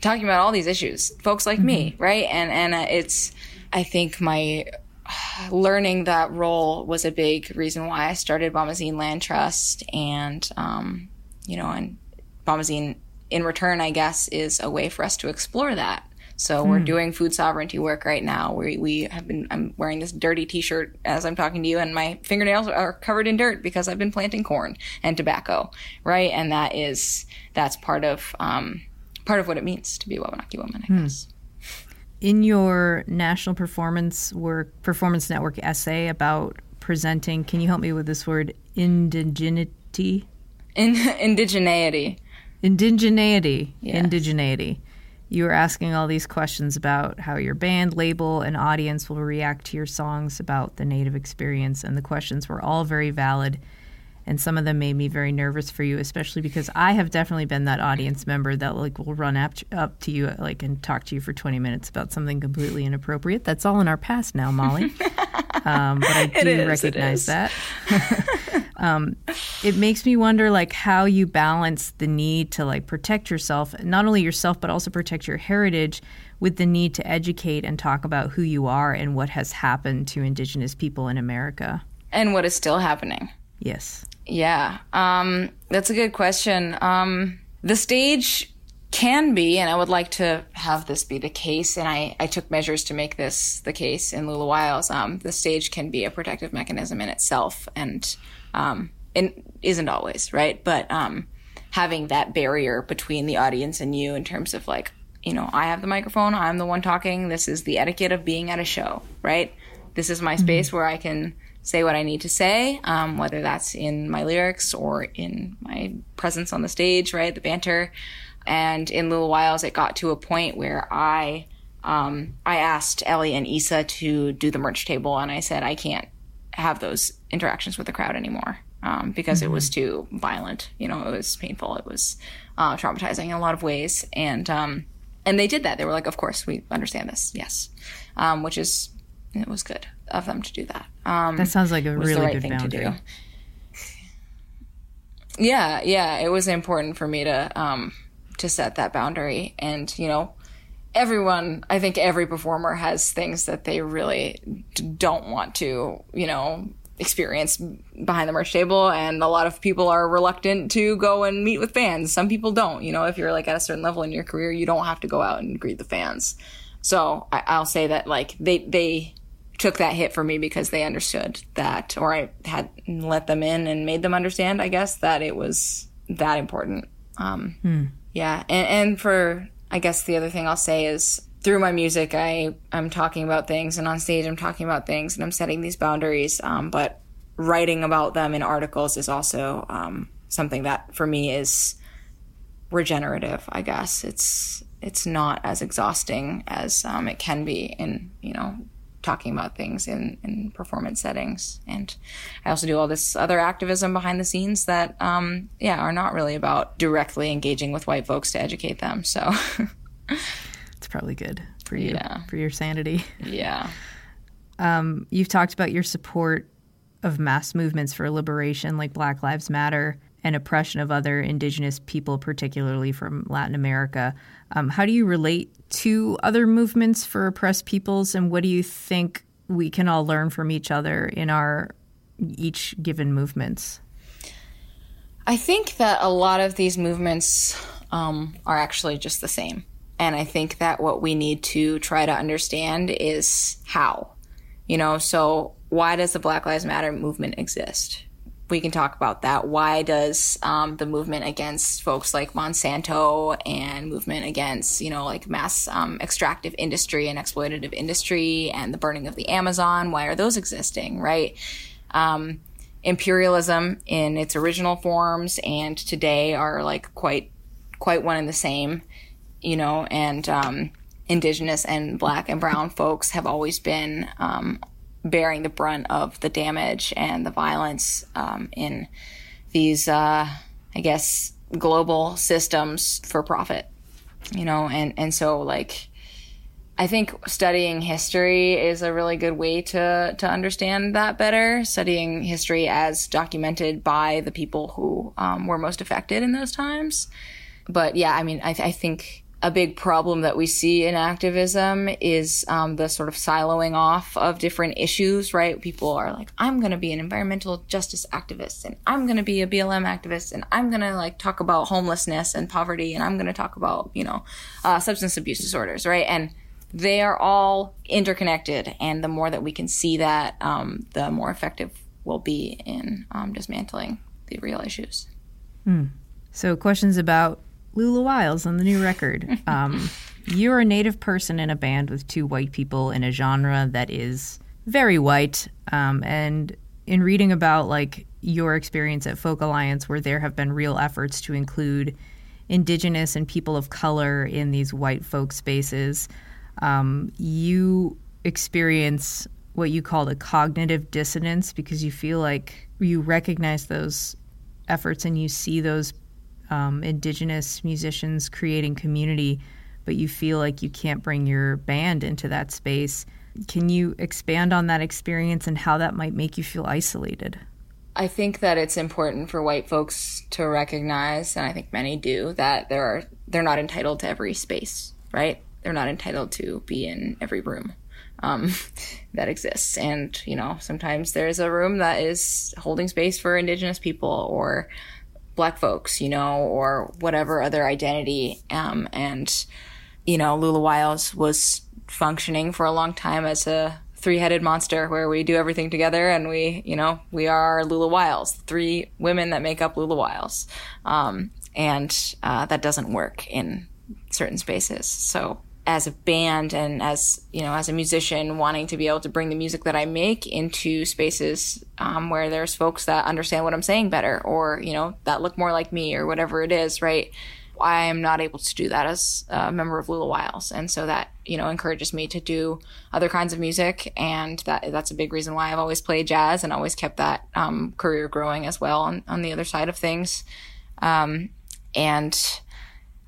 talking about all these issues. Folks like me, right? And, and uh, it's, I think my learning that role was a big reason why I started Bomazeen Land Trust, and um, you know, and Bomazeen in return, I guess, is a way for us to explore that. So we're doing food sovereignty work right now. We we have been. I'm wearing this dirty T-shirt as I'm talking to you, and my fingernails are covered in dirt because I've been planting corn and tobacco, right? And that is that's part of um, part of what it means to be a Wabanaki woman, I hmm. guess. in your national performance work performance network essay about presenting can you help me with this word indigeneity In indigeneity. Indigeneity. Indigeneity. You were asking all these questions about how your band, label, and audience will react to your songs about the Native experience, and the questions were all very valid. And some of them made me very nervous for you, especially because I have definitely been that audience member that like will run up up to you like and talk to you for twenty minutes about something completely inappropriate. That's all in our past now, Mali. um, but I do is, recognize that. um, it makes me wonder like how you balance the need to like protect yourself not only yourself but also protect your heritage with the need to educate and talk about who you are and what has happened to indigenous people in america And what is still happening? yes Yeah, um, that's a good question. Um, the stage can be, and I would like to have this be the case, and I, I took measures to make this the case in Lula Wiles. Um, the stage can be a protective mechanism in itself, and um, it isn't always, right? But um, having that barrier between the audience and you in terms of like, you know, I have the microphone, I'm the one talking, this is the etiquette of being at a show, right? This is my space where I can say what I need to say, um, whether that's in my lyrics or in my presence on the stage, right? The banter. And in Lula Wiles, it got to a point where I, um, I asked Ellie and Isa to do the merch table, and I said I can't have those interactions with the crowd anymore um, because it was too violent. You know, it was painful. It was uh, traumatizing in a lot of ways, and um, and they did that. They were like, "Of course, we understand this. Yes," um, which is it was good of them to do that. Um, that sounds like a really right good thing boundary to do. Yeah, yeah, it was important for me to um to set that boundary and, you know, everyone, I think every performer has things that they really don't want to, you know, experience behind the merch table and a lot of people are reluctant to go and meet with fans. Some people don't, you know, if you're like at a certain level in your career, you don't have to go out and greet the fans. So I, I'll say that like they they took that hit for me because they understood that, or I had let them in and made them understand, I guess, that it was that important. Um, Yeah, and, and for I guess the other thing I'll say is through my music, I I'm talking about things, and on stage I'm talking about things, and I'm setting these boundaries. Um, but writing about them in articles is also um, something that for me is regenerative. I guess it's it's not as exhausting as um, it can be in you know talking about things in, in performance settings. And I also do all this other activism behind the scenes that, um, yeah, are not really about directly engaging with white folks to educate them. So, it's probably good for you Yeah. for your sanity yeah. Um, you've talked about your support of mass movements for liberation like Black Lives Matter and oppression of other indigenous people, particularly from Latin America. Um, how do you relate to other movements for oppressed peoples, and what do you think we can all learn from each other in our each given movements? I think that a lot of these movements um, are actually just the same. And I think that what we need to try to understand is how. You know, so why does the Black Lives Matter movement exist? We can talk about that. Why does um, the movement against folks like Monsanto and movement against, you know, like mass um, extractive industry and exploitative industry and the burning of the Amazon, why are those existing, right? Um, imperialism in its original forms and today are like quite quite one and the same you know and um, indigenous and black and brown folks have always been um, bearing the brunt of the damage and the violence um, in these uh, i guess global systems for profit you know and and so like I think studying history is a really good way to to understand that better. Studying history as documented by the people who um, were most affected in those times. But yeah, I mean, I, I think a big problem that we see in activism is um, the sort of siloing off of different issues. Right? People are like, I'm going to be an environmental justice activist, and I'm going to be a BLM activist, and I'm going to like talk about homelessness and poverty, and I'm going to talk about you know uh, substance abuse disorders, right? And they are all interconnected, and the more that we can see that, um, the more effective we'll be in um, dismantling the real issues. So, questions about Lula Wiles on the new record. Um, you're a native person in a band with two white people in a genre that is very white. Um, and in reading about like your experience at Folk Alliance, where there have been real efforts to include indigenous and people of color in these white folk spaces, um, you experience what you call a cognitive dissonance because you feel like you recognize those efforts and you see those um, indigenous musicians creating community, but you feel like you can't bring your band into that space. Can you expand on that experience and how that might make you feel isolated? I think that it's important for white folks to recognize, and I think many do, that there are they're not entitled to every space, right? They're not entitled to be in every room um, that exists, and you know sometimes there's a room that is holding space for Indigenous people or Black folks, you know, or whatever other identity, um, and you know Lula Wiles was functioning for a long time as a three-headed monster where we do everything together and we you know we are lula wiles three women that make up lula wiles. Um, and uh, that doesn't work in certain spaces. So as a band and as you know as a musician wanting to be able to bring the music that i make into spaces um, where there's folks that understand what i'm saying better or you know that look more like me or whatever it is right? I am not able to do that as a member of Lula Wiles, and so that you know encourages me to do other kinds of music, and that that's a big reason why I've always played jazz and always kept that um, career growing as well on, on the other side of things. Um, and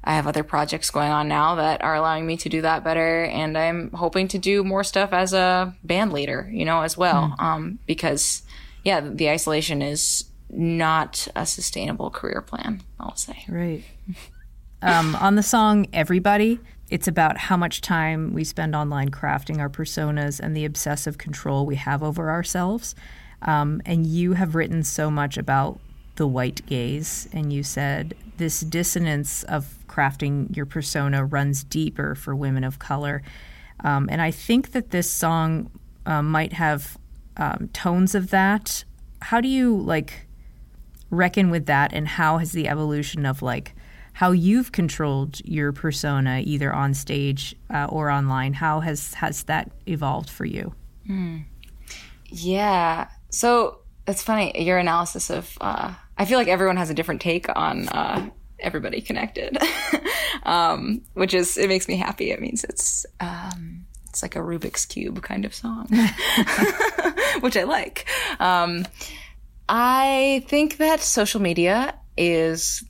I have other projects going on now that are allowing me to do that better, and I'm hoping to do more stuff as a band leader, you know, as well, um, because yeah, the isolation is not a sustainable career plan. I'll say. Right. Um, on the song Everybody, it's about how much time we spend online crafting our personas and the obsessive control we have over ourselves. Um, and you have written so much about the white gaze, and you said this dissonance of crafting your persona runs deeper for women of color. Um, and I think that this song uh, might have um, tones of that. How do you like reckon with that, and how has the evolution of like how you've controlled your persona either on stage uh, or online how has has that evolved for you Yeah. So it's funny your analysis of. Uh, I feel like everyone has a different take on uh, everybody connected, um, which is it makes me happy. It means it's um, it's like a Rubik's cube kind of song, which I like. Um, I think that social media is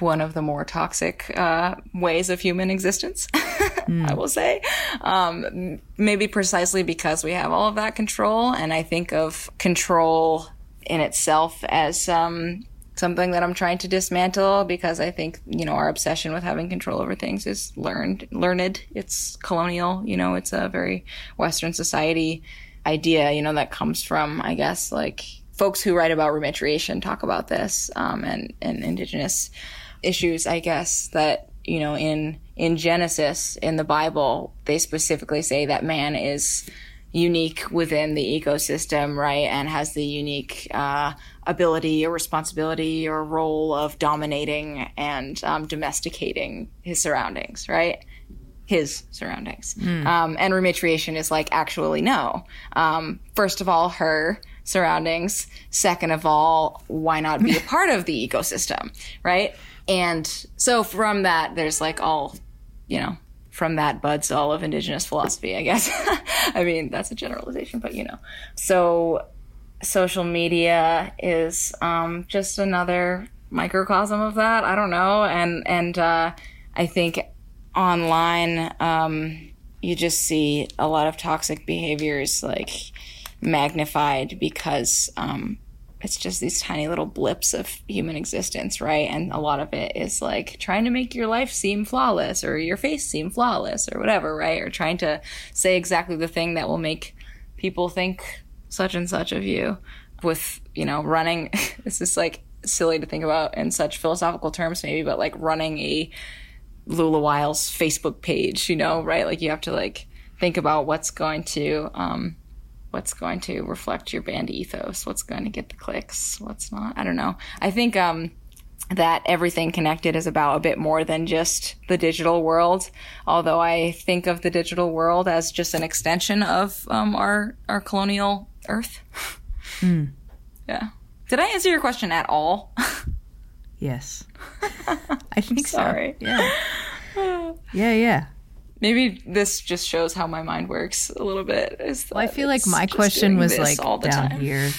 one of the more toxic uh, ways of human existence. I will say, um, maybe precisely because we have all of that control, and I think of control in itself as um, something that I'm trying to dismantle because I think you know our obsession with having control over things is learned, learned. It's colonial. You know, it's a very Western society idea. You know, that comes from I guess like folks who write about repatriation talk about this um, and and indigenous issues. I guess that you know in in Genesis in the Bible they specifically say that man is unique within the ecosystem, right, and has the unique uh, ability or responsibility or role of dominating and um, domesticating his surroundings, right? His surroundings. Um, and rematriation is like, actually, no. Um, first of all, her surroundings. Second of all, why not be a part of the ecosystem, right? And so from that, there's like all, you know, from that buds all of indigenous philosophy, I guess. I mean, that's a generalization, but you know. So social media is um, just another microcosm of that. I don't know, and and uh, I think online um, you just see a lot of toxic behaviors like magnified because um, it's just these tiny little blips of human existence, right? And a lot of it is like trying to make your life seem flawless or your face seem flawless or whatever, right? Or trying to say exactly the thing that will make people think such and such of you with, you know, running. this is like silly to think about in such philosophical terms, maybe, but like running a Lula Wiles Facebook page, you know, right? Like you have to like think about what's going to, um, what's going to reflect your band ethos, what's going to get the clicks, what's not. I don't know. I think um, that everything connected is about a bit more than just the digital world. Although I think of the digital world as just an extension of um, our our colonial Earth. Yeah. Did I answer your question at all? yes I think Sorry. so. Yeah. Yeah, yeah. Maybe this just shows how my mind works a little bit. Well, I feel like my question was like all the down time. here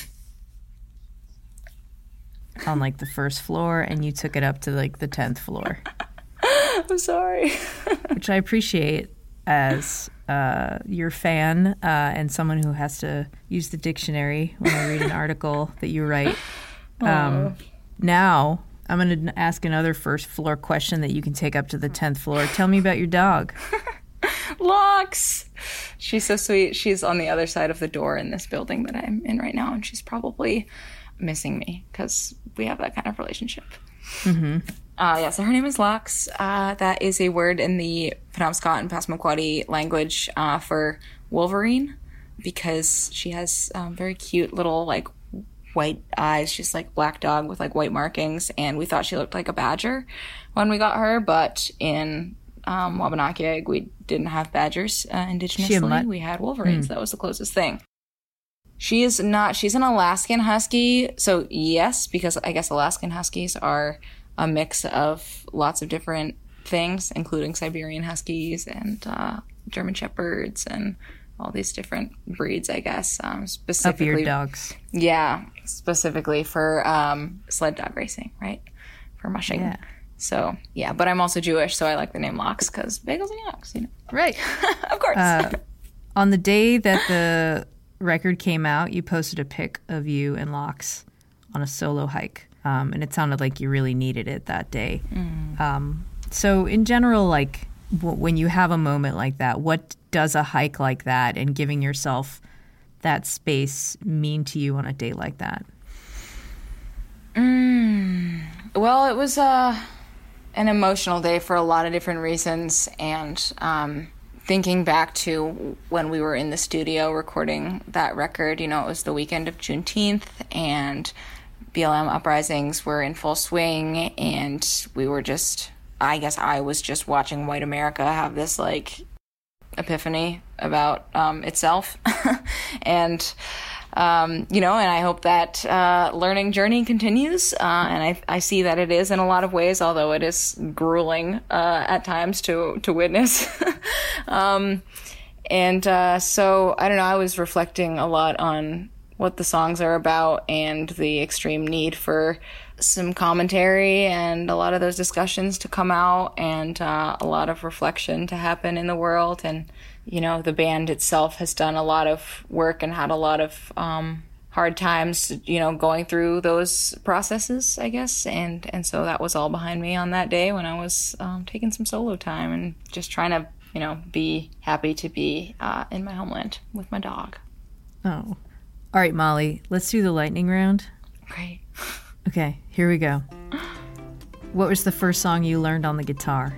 on like the first floor, and you took it up to like the tenth floor, I'm sorry. which I appreciate as uh, your fan uh, and someone who has to use the dictionary when I read an article that you write. Um, now I'm going to ask another first floor question that you can take up to the tenth floor. Tell me about your dog. Lux. She's so sweet. She's on the other side of the door in this building that I'm in right now, and she's probably missing me because we have that kind of relationship. Uh, yeah, so her name is Lux. Uh, that is a word in the Penobscot and Passamaquoddy language uh, for Wolverine because she has um, very cute little like white eyes, just like black dog with like white markings, and we thought she looked like a badger when we got her, but in um, Wabanaki, we didn't have badgers uh, indigenously. We had wolverines. That was the closest thing. She is not. She's an Alaskan Husky. So yes, because I guess Alaskan Huskies are a mix of lots of different things, including Siberian Huskies and uh, German Shepherds and all these different breeds. I guess um, specifically, dogs. yeah, specifically for um, sled dog racing, right? For mushing. Yeah. So yeah, but I'm also Jewish, so I like the name Lox because bagels and yolks, you know. Right. of course. On the day that the record came out, you posted a pic of you and Locks on a solo hike. Um, and it sounded like you really needed it that day. Um, so, in general, like when you have a moment like that, what does a hike like that and giving yourself that space mean to you on a day like that? Well, it was uh, an emotional day for a lot of different reasons, and um, thinking back to when we were in the studio recording that record, you know, it was the weekend of Juneteenth, and BLM uprisings were in full swing, and we were just, I guess, I was just watching White America have this like epiphany about um, itself, and um, you know, and I hope that uh, learning journey continues. Uh, and I, I see that it is in a lot of ways, although it is grueling uh, at times to to witness. um, and uh, so I don't know. I was reflecting a lot on what the songs are about and the extreme need for some commentary and a lot of those discussions to come out and uh, a lot of reflection to happen in the world and you know the band itself has done a lot of work and had a lot of um, hard times you know going through those processes i guess and and so that was all behind me on that day when i was um, taking some solo time and just trying to you know be happy to be uh, in my homeland with my dog Oh. All right, Mali, let's do the lightning round. great Okay, here we go. What was the first song you learned on the guitar?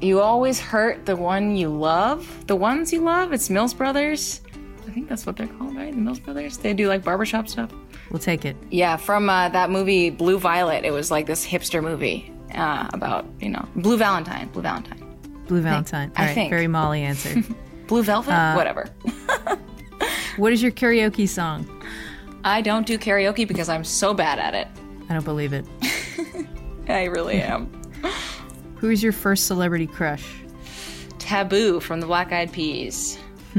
You always hurt the one you love. The ones you love. It's Mills Brothers. I think that's what they're called, right? The Mills Brothers. They do like barbershop stuff. We'll take it. Yeah, from uh, that movie Blue Violet. It was like this hipster movie uh, about you know Blue Valentine. Blue Valentine. Blue Valentine. I All right, think. very Mali answer. Blue Velvet. Whatever. what is your karaoke song? I don't do karaoke because I'm so bad at it. I don't believe it. I really am. Who is your first celebrity crush? Taboo from the Black Eyed Peas.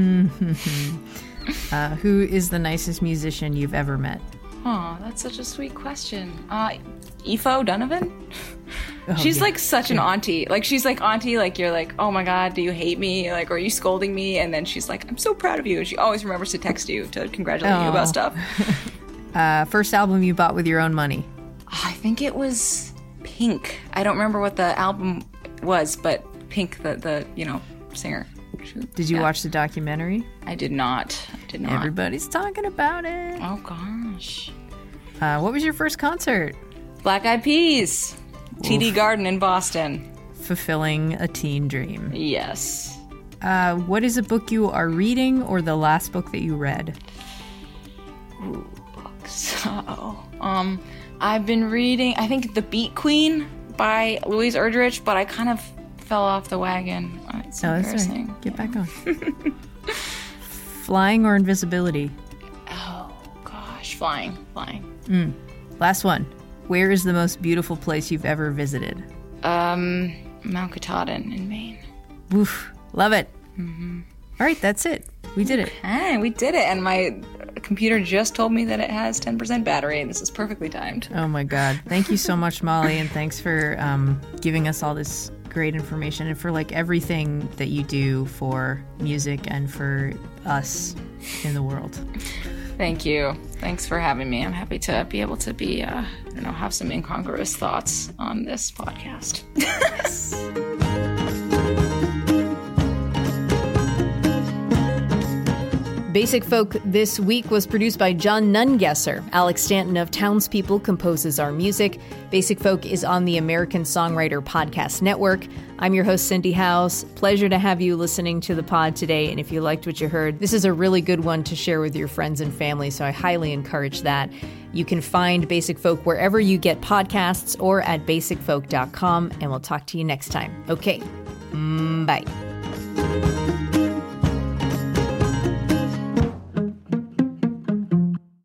Uh, who is the nicest musician you've ever met? Oh, that's such a sweet question. Uh, Donovan. Oh, she's yeah. like such an auntie. Like she's like auntie. Like you're like, oh my god, do you hate me? Like, are you scolding me? And then she's like, I'm so proud of you. And she always remembers to text you to congratulate you Oh. about stuff. Uh, first album you bought with your own money? I think it was Pink. I don't remember what the album was, but Pink, the the you know singer. Did you yeah. watch the documentary? I did not. I did not. Everybody's talking about it. Oh gosh. Uh, what was your first concert? Black Eyed Peas. TD Garden in Boston. Fulfilling a teen dream. Yes. Uh, what is a book you are reading or the last book that you read? So, um, I've been reading, I think, The Beet Queen by Louise Erdrich, but I kind of fell off the wagon. Uh, It's Oh, that's right. Get back on. Flying or invisibility? Oh, gosh. Flying. Flying. Mm. Last one. Where is the most beautiful place you've ever visited? Um, Mount Katahdin in Maine. Oof, love it. All right, that's it. We did it. Hey, we did it, and my computer just told me that it has 10% battery, and this is perfectly timed. Oh my God. Thank you so much, Mali, and thanks for um, giving us all this great information and for like everything that you do for music and for us in the world. Thank you. Thanks for having me. I'm happy to be able to be, uh, I don't know, have some incongruous thoughts on this podcast. Basic Folk this week was produced by John Nungesser. Alex Stanton of Townspeople composes our music. Basic Folk is on the American Songwriter Podcast Network. I'm your host, Cindy Howes. Pleasure to have you listening to the pod today. And if you liked what you heard, this is a really good one to share with your friends and family. So I highly encourage that. You can find Basic Folk wherever you get podcasts or at basicfolk.com. And we'll talk to you next time. Okay. Mm, bye.